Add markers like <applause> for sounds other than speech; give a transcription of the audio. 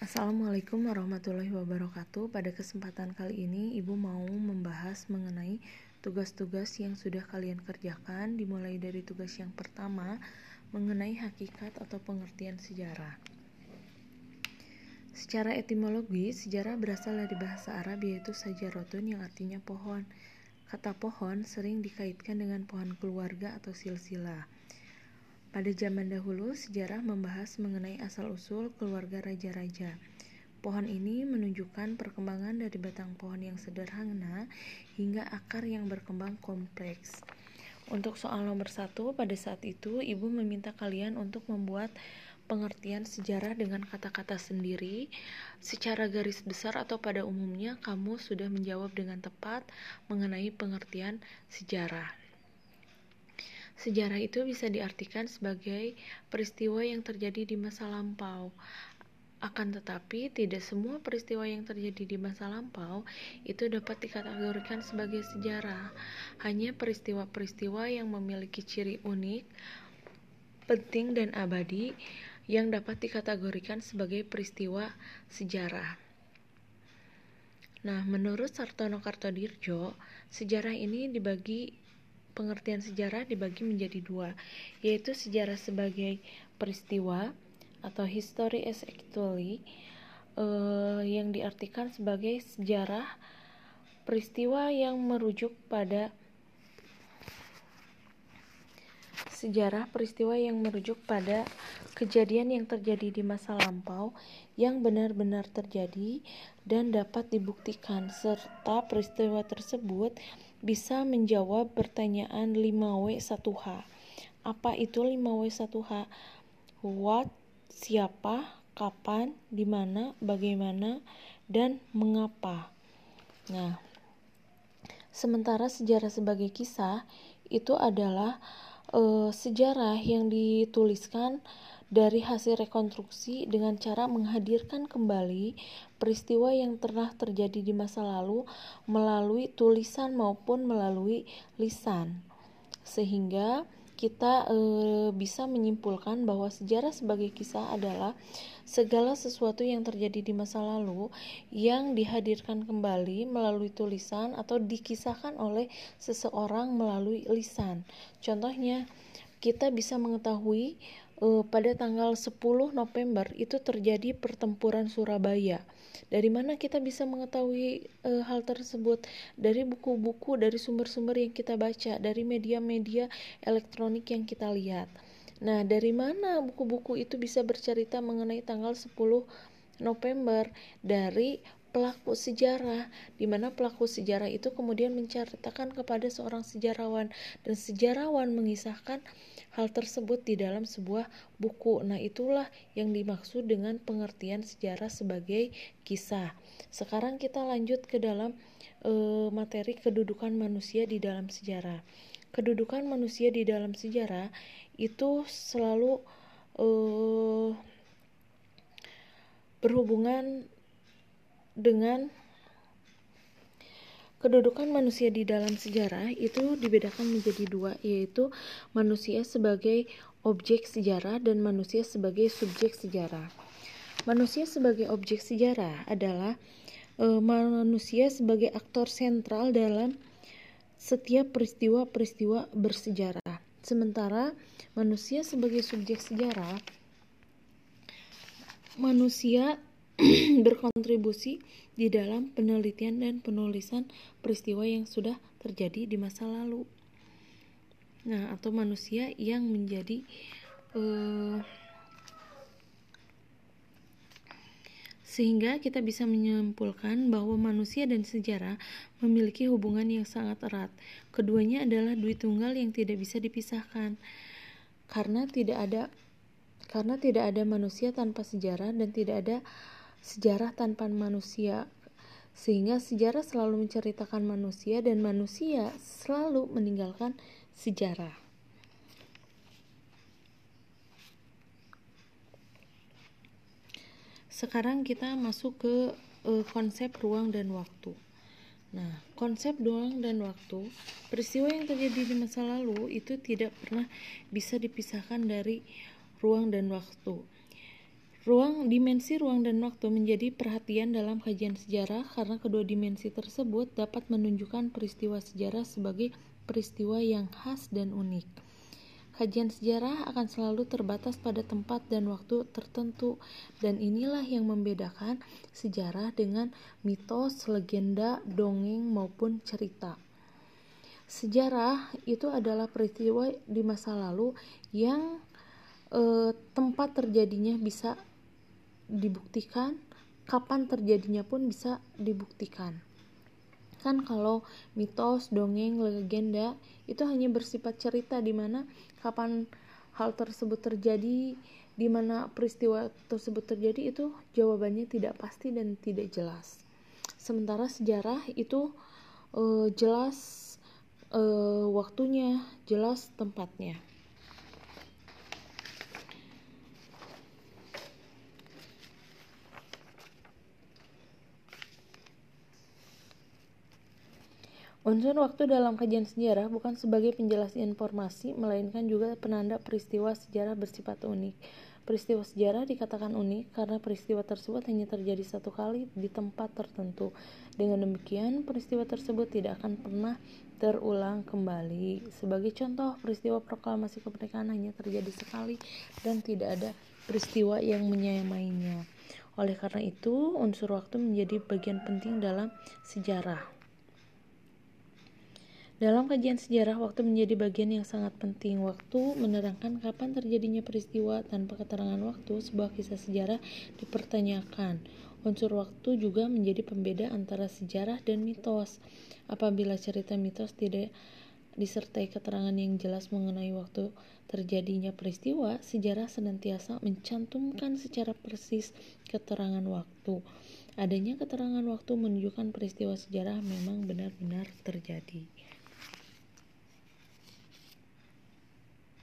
Assalamualaikum warahmatullahi wabarakatuh. Pada kesempatan kali ini, Ibu mau membahas mengenai tugas-tugas yang sudah kalian kerjakan, dimulai dari tugas yang pertama mengenai hakikat atau pengertian sejarah. Secara etimologi, sejarah berasal dari bahasa Arab yaitu sajarotun yang artinya pohon. Kata pohon sering dikaitkan dengan pohon keluarga atau silsilah. Pada zaman dahulu, sejarah membahas mengenai asal-usul keluarga raja-raja. Pohon ini menunjukkan perkembangan dari batang pohon yang sederhana hingga akar yang berkembang kompleks. Untuk soal nomor satu, pada saat itu ibu meminta kalian untuk membuat pengertian sejarah dengan kata-kata sendiri. Secara garis besar atau pada umumnya, kamu sudah menjawab dengan tepat mengenai pengertian sejarah. Sejarah itu bisa diartikan sebagai peristiwa yang terjadi di masa lampau. Akan tetapi, tidak semua peristiwa yang terjadi di masa lampau itu dapat dikategorikan sebagai sejarah. Hanya peristiwa-peristiwa yang memiliki ciri unik, penting, dan abadi yang dapat dikategorikan sebagai peristiwa sejarah. Nah, menurut Sartono Kartodirjo, sejarah ini dibagi pengertian sejarah dibagi menjadi dua, yaitu sejarah sebagai peristiwa atau history as actually uh, yang diartikan sebagai sejarah peristiwa yang merujuk pada sejarah peristiwa yang merujuk pada kejadian yang terjadi di masa lampau yang benar-benar terjadi dan dapat dibuktikan serta peristiwa tersebut bisa menjawab pertanyaan 5W1H. Apa itu 5W1H? What, siapa, kapan, di mana, bagaimana, dan mengapa. Nah, sementara sejarah sebagai kisah itu adalah e, sejarah yang dituliskan dari hasil rekonstruksi dengan cara menghadirkan kembali peristiwa yang pernah terjadi di masa lalu melalui tulisan maupun melalui lisan. Sehingga kita e, bisa menyimpulkan bahwa sejarah sebagai kisah adalah segala sesuatu yang terjadi di masa lalu yang dihadirkan kembali melalui tulisan atau dikisahkan oleh seseorang melalui lisan. Contohnya, kita bisa mengetahui uh, pada tanggal 10 November itu terjadi pertempuran Surabaya. Dari mana kita bisa mengetahui uh, hal tersebut? Dari buku-buku, dari sumber-sumber yang kita baca, dari media-media elektronik yang kita lihat. Nah, dari mana buku-buku itu bisa bercerita mengenai tanggal 10 November? Dari pelaku sejarah, di mana pelaku sejarah itu kemudian menceritakan kepada seorang sejarawan dan sejarawan mengisahkan hal tersebut di dalam sebuah buku. Nah, itulah yang dimaksud dengan pengertian sejarah sebagai kisah. Sekarang kita lanjut ke dalam e, materi kedudukan manusia di dalam sejarah. Kedudukan manusia di dalam sejarah itu selalu e, berhubungan dengan kedudukan manusia di dalam sejarah itu dibedakan menjadi dua, yaitu manusia sebagai objek sejarah dan manusia sebagai subjek sejarah. Manusia sebagai objek sejarah adalah e, manusia sebagai aktor sentral dalam setiap peristiwa-peristiwa bersejarah. Sementara manusia sebagai subjek sejarah, manusia <clears throat> berkontribusi di dalam penelitian dan penulisan peristiwa yang sudah terjadi di masa lalu. Nah, atau manusia yang menjadi uh, sehingga kita bisa menyimpulkan bahwa manusia dan sejarah memiliki hubungan yang sangat erat. Keduanya adalah duit tunggal yang tidak bisa dipisahkan karena tidak ada karena tidak ada manusia tanpa sejarah dan tidak ada sejarah tanpa manusia sehingga sejarah selalu menceritakan manusia dan manusia selalu meninggalkan sejarah. Sekarang kita masuk ke uh, konsep ruang dan waktu. Nah, konsep ruang dan waktu, peristiwa yang terjadi di masa lalu itu tidak pernah bisa dipisahkan dari ruang dan waktu Ruang, dimensi ruang dan waktu menjadi perhatian dalam kajian sejarah karena kedua dimensi tersebut dapat menunjukkan peristiwa sejarah sebagai peristiwa yang khas dan unik. Kajian sejarah akan selalu terbatas pada tempat dan waktu tertentu, dan inilah yang membedakan sejarah dengan mitos, legenda, dongeng, maupun cerita. Sejarah itu adalah peristiwa di masa lalu yang eh, tempat terjadinya bisa dibuktikan, kapan terjadinya pun bisa dibuktikan. Kan kalau mitos, dongeng, legenda itu hanya bersifat cerita di mana kapan hal tersebut terjadi, di mana peristiwa tersebut terjadi itu jawabannya tidak pasti dan tidak jelas. Sementara sejarah itu e, jelas e, waktunya, jelas tempatnya. Unsur waktu dalam kajian sejarah bukan sebagai penjelas informasi, melainkan juga penanda peristiwa sejarah bersifat unik. Peristiwa sejarah dikatakan unik karena peristiwa tersebut hanya terjadi satu kali di tempat tertentu. Dengan demikian, peristiwa tersebut tidak akan pernah terulang kembali. Sebagai contoh, peristiwa proklamasi kemerdekaan hanya terjadi sekali dan tidak ada peristiwa yang menyamainya. Oleh karena itu, unsur waktu menjadi bagian penting dalam sejarah. Dalam kajian sejarah, waktu menjadi bagian yang sangat penting. Waktu menerangkan kapan terjadinya peristiwa tanpa keterangan waktu, sebuah kisah sejarah dipertanyakan. Unsur waktu juga menjadi pembeda antara sejarah dan mitos. Apabila cerita mitos tidak disertai keterangan yang jelas mengenai waktu terjadinya peristiwa, sejarah senantiasa mencantumkan secara persis keterangan waktu. Adanya keterangan waktu menunjukkan peristiwa sejarah memang benar-benar terjadi.